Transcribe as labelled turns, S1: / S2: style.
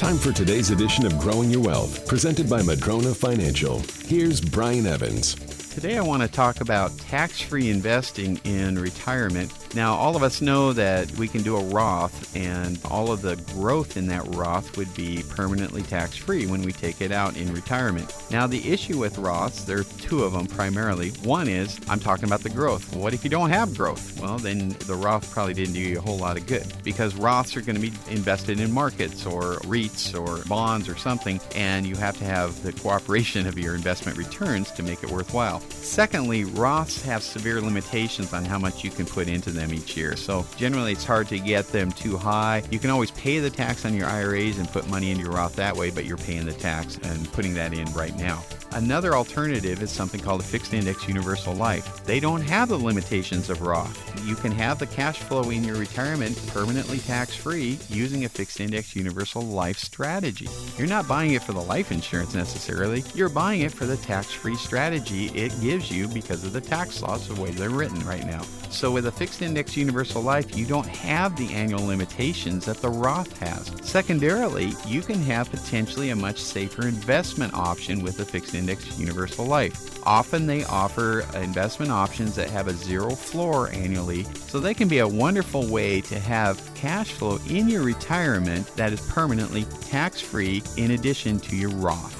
S1: Time for today's edition of Growing Your Wealth, presented by Madrona Financial. Here's Brian Evans.
S2: Today, I want to talk about tax free investing in retirement. Now, all of us know that we can do a Roth, and all of the growth in that Roth would be permanently tax free when we take it out in retirement. Now, the issue with Roths, there are two of them primarily. One is I'm talking about the growth. What if you don't have growth? Well, then the Roth probably didn't do you a whole lot of good because Roths are going to be invested in markets or REITs or bonds or something, and you have to have the cooperation of your investment returns to make it worthwhile. Secondly, Roths have severe limitations on how much you can put into them each year. So generally, it's hard to get them too high. You can always pay the tax on your IRAs and put money into your Roth that way, but you're paying the tax and putting that in right now. Another alternative is something called a fixed index universal life. They don't have the limitations of Roth. You can have the cash flow in your retirement permanently tax free using a fixed index universal life strategy. You're not buying it for the life insurance necessarily, you're buying it for the tax free strategy it gives you because of the tax laws the way they're written right now. So, with a fixed index universal life, you don't have the annual limitations that the Roth has. Secondarily, you can have potentially a much safer investment option with a fixed index universal life. Often they offer investment options that have a zero floor annually, so they can be a wonderful way to have cash flow in your retirement that is permanently tax free in addition to your Roth.